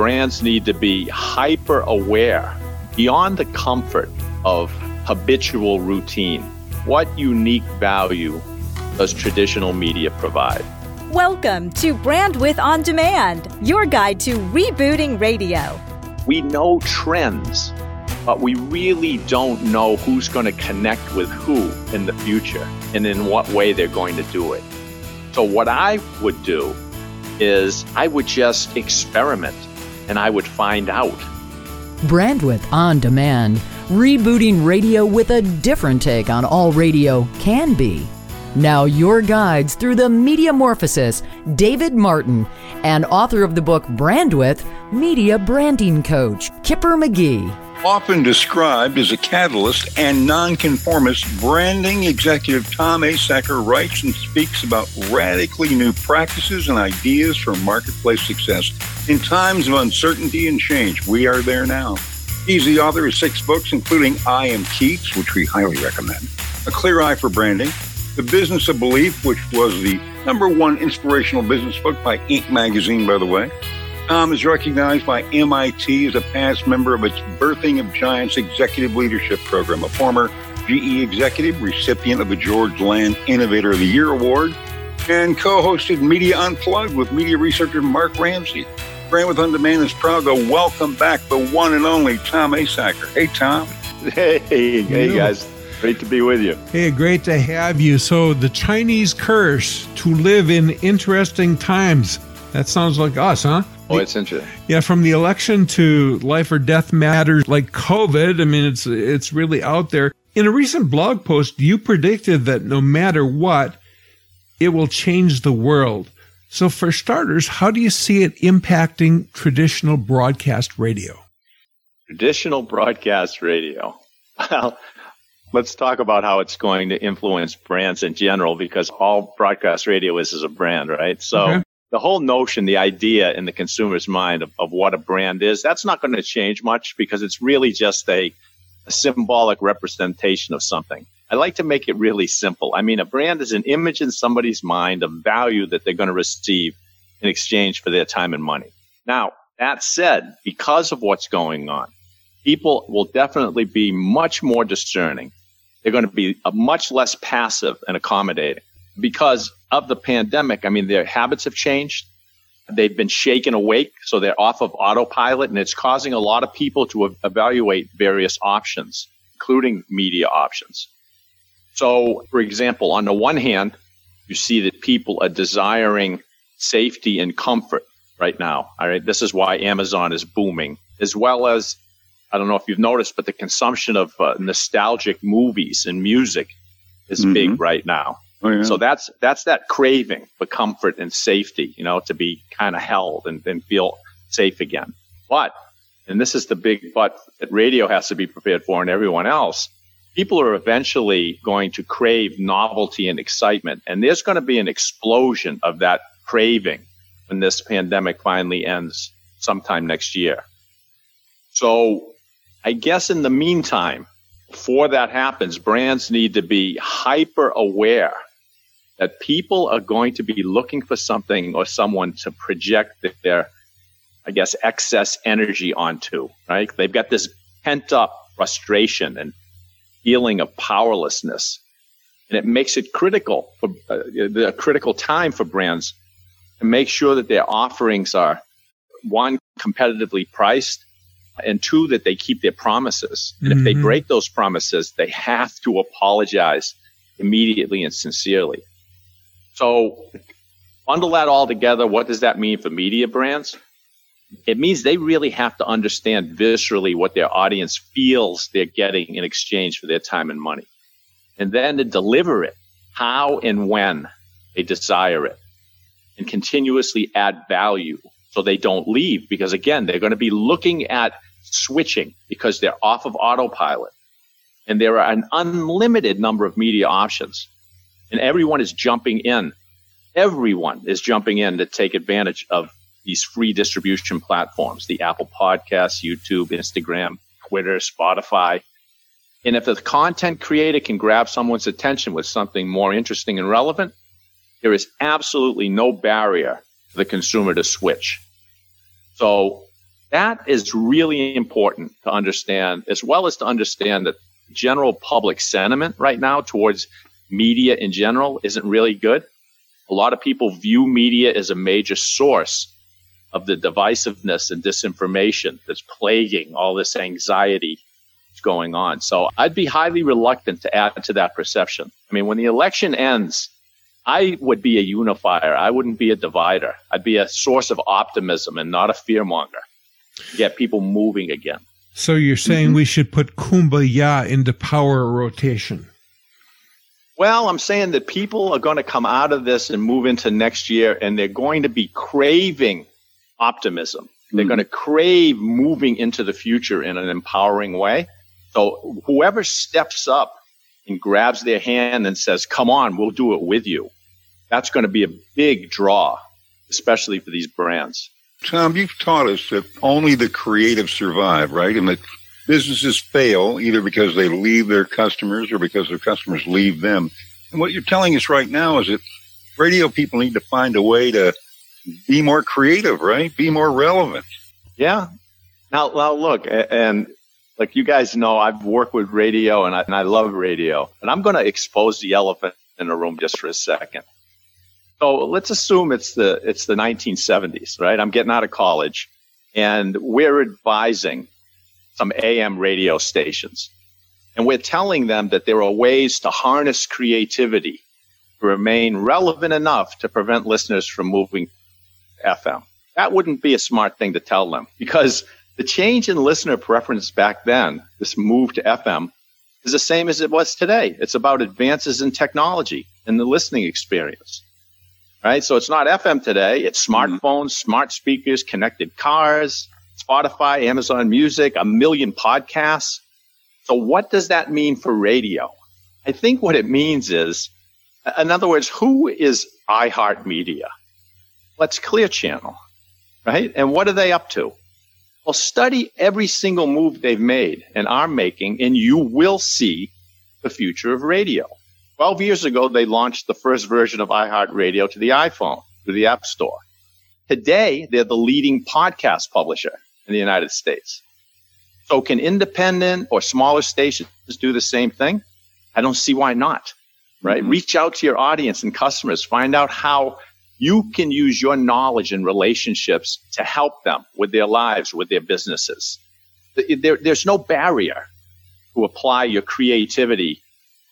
brands need to be hyper aware beyond the comfort of habitual routine. What unique value does traditional media provide? Welcome to Brandwidth On Demand, your guide to rebooting radio. We know trends, but we really don't know who's going to connect with who in the future and in what way they're going to do it. So, what I would do is I would just experiment and I would find out. Brandwidth On Demand, rebooting radio with a different take on all radio can be. Now, your guides through the Mediamorphosis, David Martin, and author of the book Brandwidth, Media Branding Coach, Kipper McGee. Often described as a catalyst and nonconformist, branding executive Tom Asacker writes and speaks about radically new practices and ideas for marketplace success in times of uncertainty and change. We are there now. He's the author of six books, including I Am Keats, which we highly recommend, A Clear Eye for Branding, The Business of Belief, which was the number one inspirational business book by Inc. magazine, by the way, Tom is recognized by MIT as a past member of its Birthing of Giants Executive Leadership Program, a former GE executive, recipient of the George Land Innovator of the Year Award, and co hosted Media Unplugged with media researcher Mark Ramsey. Brandwidth On Demand is proud to welcome back the one and only Tom Asacker. Hey, Tom. Hey, hey, guys. Great to be with you. Hey, great to have you. So, the Chinese curse to live in interesting times. That sounds like us, huh? Oh, it's interesting. Yeah, from the election to life or death matters like COVID. I mean, it's it's really out there. In a recent blog post, you predicted that no matter what, it will change the world. So, for starters, how do you see it impacting traditional broadcast radio? Traditional broadcast radio. Well, let's talk about how it's going to influence brands in general because all broadcast radio is is a brand, right? So, okay the whole notion, the idea in the consumer's mind of, of what a brand is, that's not going to change much because it's really just a, a, symbolic representation of something. I like to make it really simple. I mean, a brand is an image in somebody's mind of value that they're going to receive in exchange for their time and money. Now, that said, because of what's going on, people will definitely be much more discerning. They're going to be uh, much less passive and accommodating because of the pandemic, I mean, their habits have changed. They've been shaken awake, so they're off of autopilot, and it's causing a lot of people to evaluate various options, including media options. So, for example, on the one hand, you see that people are desiring safety and comfort right now. All right, this is why Amazon is booming, as well as I don't know if you've noticed, but the consumption of uh, nostalgic movies and music is mm-hmm. big right now. Oh, yeah. So that's that's that craving for comfort and safety, you know, to be kind of held and, and feel safe again. But, and this is the big but that radio has to be prepared for and everyone else, people are eventually going to crave novelty and excitement. And there's going to be an explosion of that craving when this pandemic finally ends sometime next year. So I guess in the meantime, before that happens, brands need to be hyper aware that people are going to be looking for something or someone to project their, I guess, excess energy onto, right? They've got this pent up frustration and feeling of powerlessness. And it makes it critical for uh, the critical time for brands to make sure that their offerings are one, competitively priced, and two, that they keep their promises. And mm-hmm. if they mm-hmm. break those promises, they have to apologize immediately and sincerely. So bundle that all together. What does that mean for media brands? It means they really have to understand viscerally what their audience feels they're getting in exchange for their time and money. And then to deliver it how and when they desire it and continuously add value so they don't leave because again, they're going to be looking at switching because they're off of autopilot and there are an unlimited number of media options and everyone is jumping in. Everyone is jumping in to take advantage of these free distribution platforms, the Apple Podcasts, YouTube, Instagram, Twitter, Spotify. And if the content creator can grab someone's attention with something more interesting and relevant, there is absolutely no barrier for the consumer to switch. So That is really important to understand, as well as to understand that general public sentiment right now towards media in general isn't really good. A lot of people view media as a major source of the divisiveness and disinformation that's plaguing all this anxiety going on. So I'd be highly reluctant to add to that perception. I mean, when the election ends, I would be a unifier. I wouldn't be a divider. I'd be a source of optimism and not a fearmonger. Get people moving again. So you're saying mm-hmm. we should put kumbaya into power rotation? Well, I'm saying that people are going to come out of this and move into next year, and they're going to be craving optimism. They're mm-hmm. going to crave moving into the future in an empowering way. So whoever steps up and grabs their hand and says, come on, we'll do it with you. That's going to be a big draw, especially for these brands. Tom, you've taught us that only the creative survive, right? And that businesses fail either because they leave their customers or because their customers leave them. And what you're telling us right now is that radio people need to find a way to be more creative, right? Be more relevant. Yeah. Now, now look, and like you guys know, I've worked with radio and I, and I love radio. And I'm going to expose the elephant in the room just for a second. So let's assume it's the it's the 1970s, right? I'm getting out of college, and we're advising some AM radio stations, and we're telling them that there are ways to harness creativity to remain relevant enough to prevent listeners from moving FM. That wouldn't be a smart thing to tell them because the change in listener preference back then, this move to FM, is the same as it was today. It's about advances in technology and the listening experience. Right? So it's not FM today. It's mm-hmm. smartphones, mm-hmm. smart speakers, connected cars, Spotify, Amazon Music, a million podcasts. So what does that mean for radio? I think what it means is, in other words, who is iHeartMedia? Let's Clear Channel, right? And what are they up to? Well, study every single move they've made and are making, and you will see the future of radio. 12 years ago, they launched the first version of iHeartRadio to the iPhone through the App Store. Today, they're the leading podcast publisher in the United States. So, can independent or smaller stations do the same thing? I don't see why not, right? Mm-hmm. Reach out to your audience and customers, find out how you can use your knowledge and relationships to help them with their lives, with their businesses. There, there's no barrier to apply your creativity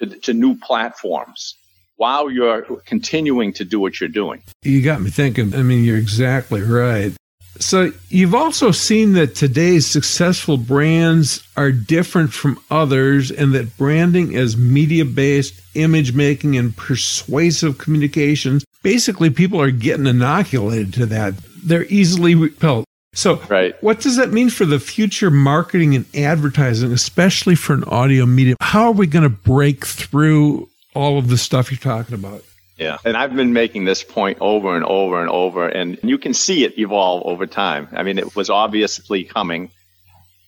to, to new platforms while you're continuing to do what you're doing. You got me thinking. I mean, you're exactly right. So you've also seen that today's successful brands are different from others and that branding is media based image making and persuasive communications. Basically, people are getting inoculated to that. They're easily repelled. So, right. what does that mean for the future marketing and advertising, especially for an audio medium? How are we going to break through all of the stuff you're talking about? Yeah. And I've been making this point over and over and over, and you can see it evolve over time. I mean, it was obviously coming.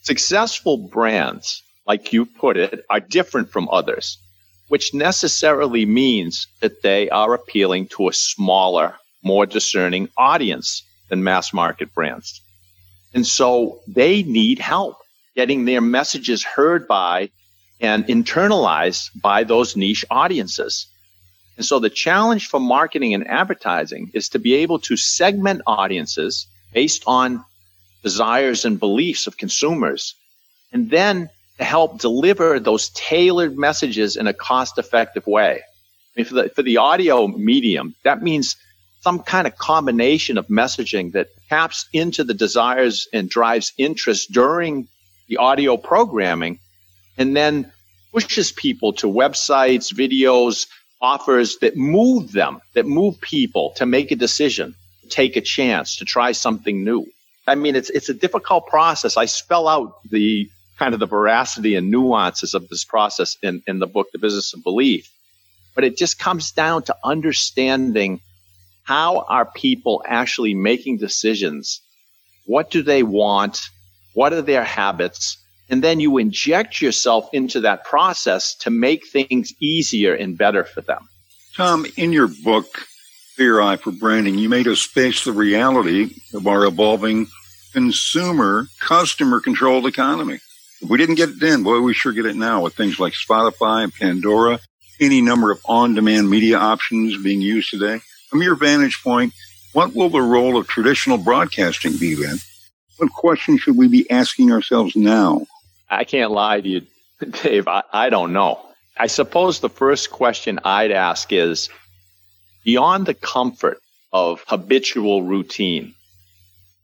Successful brands, like you put it, are different from others, which necessarily means that they are appealing to a smaller, more discerning audience than mass market brands. And so they need help getting their messages heard by and internalized by those niche audiences. And so the challenge for marketing and advertising is to be able to segment audiences based on desires and beliefs of consumers, and then to help deliver those tailored messages in a cost effective way. I mean, for the, for the audio medium, that means some kind of combination of messaging that taps into the desires and drives interest during the audio programming and then pushes people to websites, videos, offers that move them, that move people to make a decision, take a chance, to try something new. I mean, it's, it's a difficult process. I spell out the kind of the veracity and nuances of this process in, in the book, The Business of Belief. But it just comes down to understanding how are people actually making decisions? What do they want? What are their habits? And then you inject yourself into that process to make things easier and better for them. Tom, in your book, Clear Eye for Branding, you made us face the reality of our evolving consumer, customer controlled economy. If we didn't get it then, boy, we sure get it now with things like Spotify and Pandora, any number of on demand media options being used today. From your vantage point, what will the role of traditional broadcasting be then? What questions should we be asking ourselves now? I can't lie to you, Dave. I, I don't know. I suppose the first question I'd ask is beyond the comfort of habitual routine,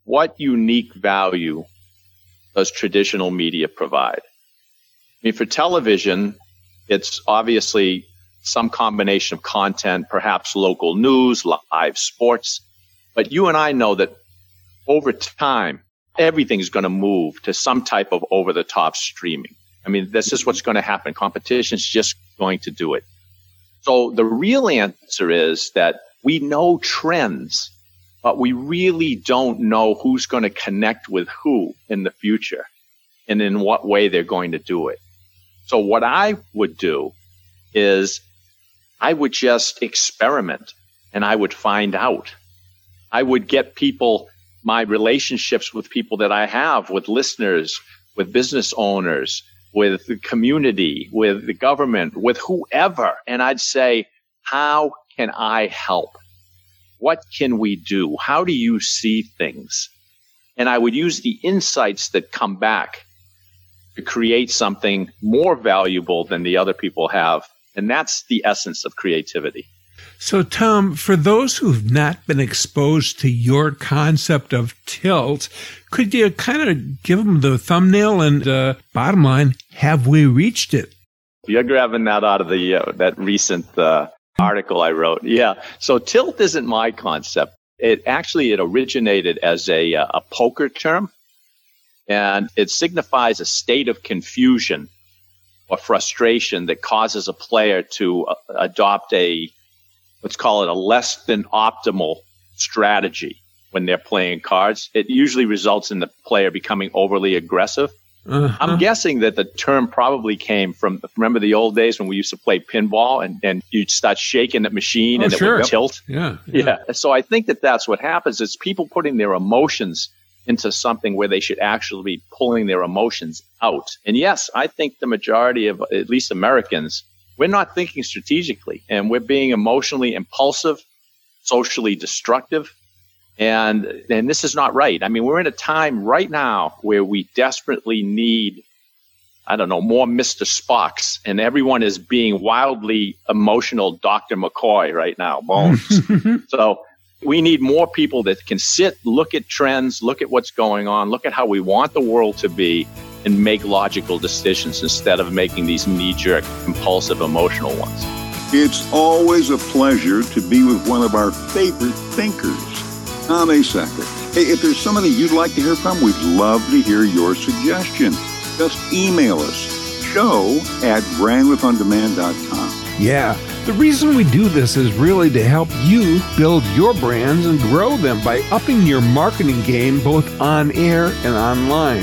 what unique value does traditional media provide? I mean, for television, it's obviously some combination of content, perhaps local news, live sports. But you and I know that over time, everything's going to move to some type of over the top streaming. I mean, this is what's going to happen. Competition's just going to do it. So the real answer is that we know trends, but we really don't know who's going to connect with who in the future and in what way they're going to do it. So what I would do is I would just experiment and I would find out. I would get people, my relationships with people that I have, with listeners, with business owners, with the community, with the government, with whoever. And I'd say, how can I help? What can we do? How do you see things? And I would use the insights that come back to create something more valuable than the other people have. And that's the essence of creativity. So, Tom, for those who've not been exposed to your concept of tilt, could you kind of give them the thumbnail and uh, bottom line? Have we reached it? You're grabbing that out of the uh, that recent uh, article I wrote. Yeah. So tilt isn't my concept. It actually it originated as a uh, a poker term, and it signifies a state of confusion or frustration that causes a player to uh, adopt a let's call it a less than optimal strategy when they're playing cards. It usually results in the player becoming overly aggressive. Uh-huh. I'm guessing that the term probably came from remember the old days when we used to play pinball and, and you'd start shaking the machine oh, and sure. it would tilt. Yeah, yeah. Yeah. So I think that that's what happens is people putting their emotions into something where they should actually be pulling their emotions out. And yes, I think the majority of at least Americans we're not thinking strategically and we're being emotionally impulsive, socially destructive. And, and this is not right. I mean, we're in a time right now where we desperately need, I don't know, more Mr. Spocks and everyone is being wildly emotional Dr. McCoy right now, Bones. so we need more people that can sit, look at trends, look at what's going on, look at how we want the world to be, and make logical decisions instead of making these knee jerk, impulsive, emotional ones. It's always a pleasure to be with one of our favorite thinkers, Tom Asacker. Hey, if there's somebody you'd like to hear from, we'd love to hear your suggestion. Just email us, show at brandwidthondemand.com. Yeah. The reason we do this is really to help you build your brands and grow them by upping your marketing game both on air and online.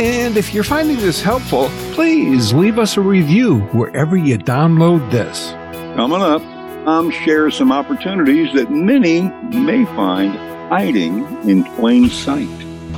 And if you're finding this helpful, please leave us a review wherever you download this. Coming up, Tom shares some opportunities that many may find hiding in plain sight.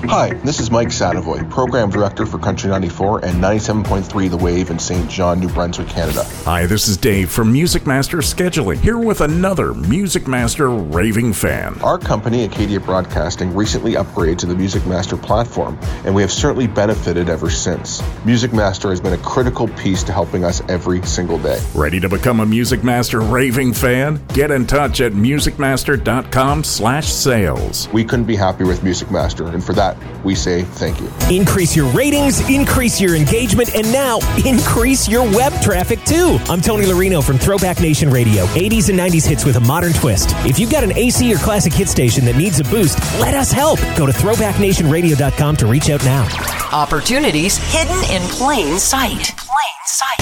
Hi, this is Mike Sadavoy, Program Director for Country 94 and 97.3 The Wave in Saint John, New Brunswick, Canada. Hi, this is Dave from Music Master Scheduling, here with another Music Master raving fan. Our company, Acadia Broadcasting, recently upgraded to the Music Master platform, and we have certainly benefited ever since. Music Master has been a critical piece to helping us every single day. Ready to become a Music Master raving fan? Get in touch at musicmaster.com slash sales. We couldn't be happier with Music Master, and for that, we say thank you. Increase your ratings, increase your engagement, and now increase your web traffic too. I'm Tony Larino from Throwback Nation Radio, 80s and 90s hits with a modern twist. If you've got an AC or classic hit station that needs a boost, let us help. Go to throwbacknationradio.com to reach out now. Opportunities Hidden in plain sight. Plain sight.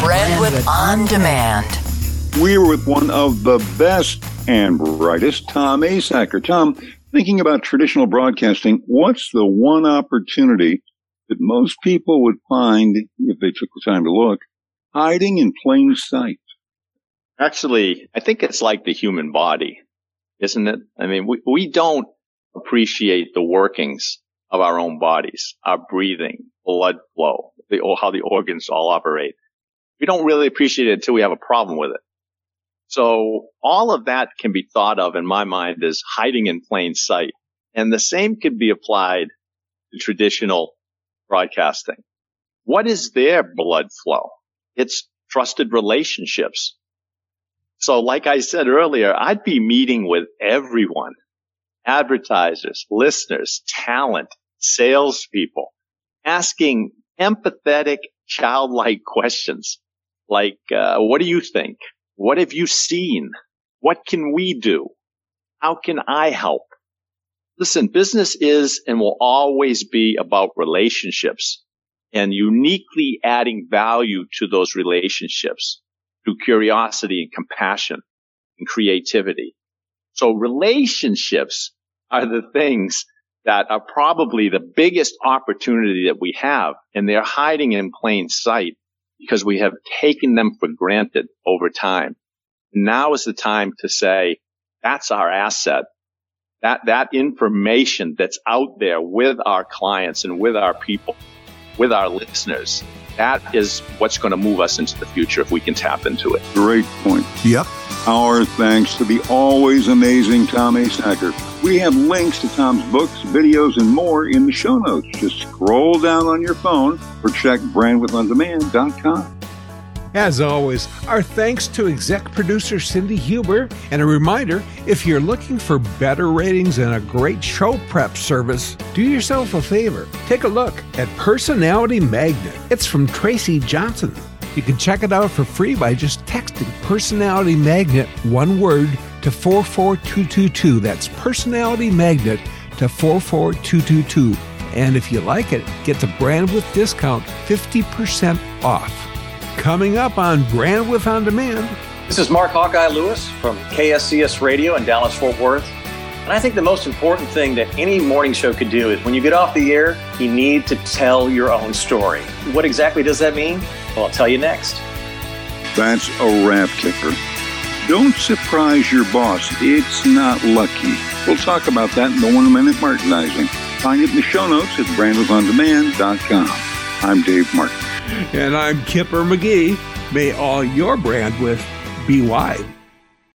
Brandwidth on demand. We're with one of the best and brightest, Tom Asacker. Tom, thinking about traditional broadcasting, what's the one opportunity that most people would find, if they took the time to look, hiding in plain sight? Actually, I think it's like the human body, isn't it? I mean, we, we don't appreciate the workings of our own bodies, our breathing, blood flow, the, how the organs all operate. We don't really appreciate it until we have a problem with it. So all of that can be thought of in my mind as hiding in plain sight. And the same could be applied to traditional broadcasting. What is their blood flow? It's trusted relationships. So like I said earlier, I'd be meeting with everyone, advertisers, listeners, talent, salespeople, asking empathetic, childlike questions like, uh, what do you think? What have you seen? What can we do? How can I help? Listen, business is and will always be about relationships and uniquely adding value to those relationships through curiosity and compassion and creativity. So relationships are the things that are probably the biggest opportunity that we have and they're hiding in plain sight because we have taken them for granted over time. Now is the time to say that's our asset. That, that information that's out there with our clients and with our people, with our listeners, that is what's going to move us into the future if we can tap into it. Great point. Yep. Our thanks to the always amazing Tom Asacker. We have links to Tom's books, videos, and more in the show notes. Just scroll down on your phone or check brandwidthondemand.com. As always, our thanks to exec producer Cindy Huber, and a reminder if you're looking for better ratings and a great show prep service, do yourself a favor. Take a look at Personality Magnet. It's from Tracy Johnson. You can check it out for free by just texting Personality Magnet, one word, to 44222. That's Personality Magnet to 44222. And if you like it, get the Brandwidth discount 50% off. Coming up on Brandwidth On Demand. This is Mark Hawkeye Lewis from KSCS Radio in Dallas Fort Worth. And I think the most important thing that any morning show could do is when you get off the air, you need to tell your own story. What exactly does that mean? Well, I'll tell you next. That's a rap kicker. Don't surprise your boss. It's not lucky. We'll talk about that in the one minute merchandising. Find it in the show notes at brandwidthondemand.com. I'm Dave Martin. And I'm Kipper McGee. May all your brandwidth be wide.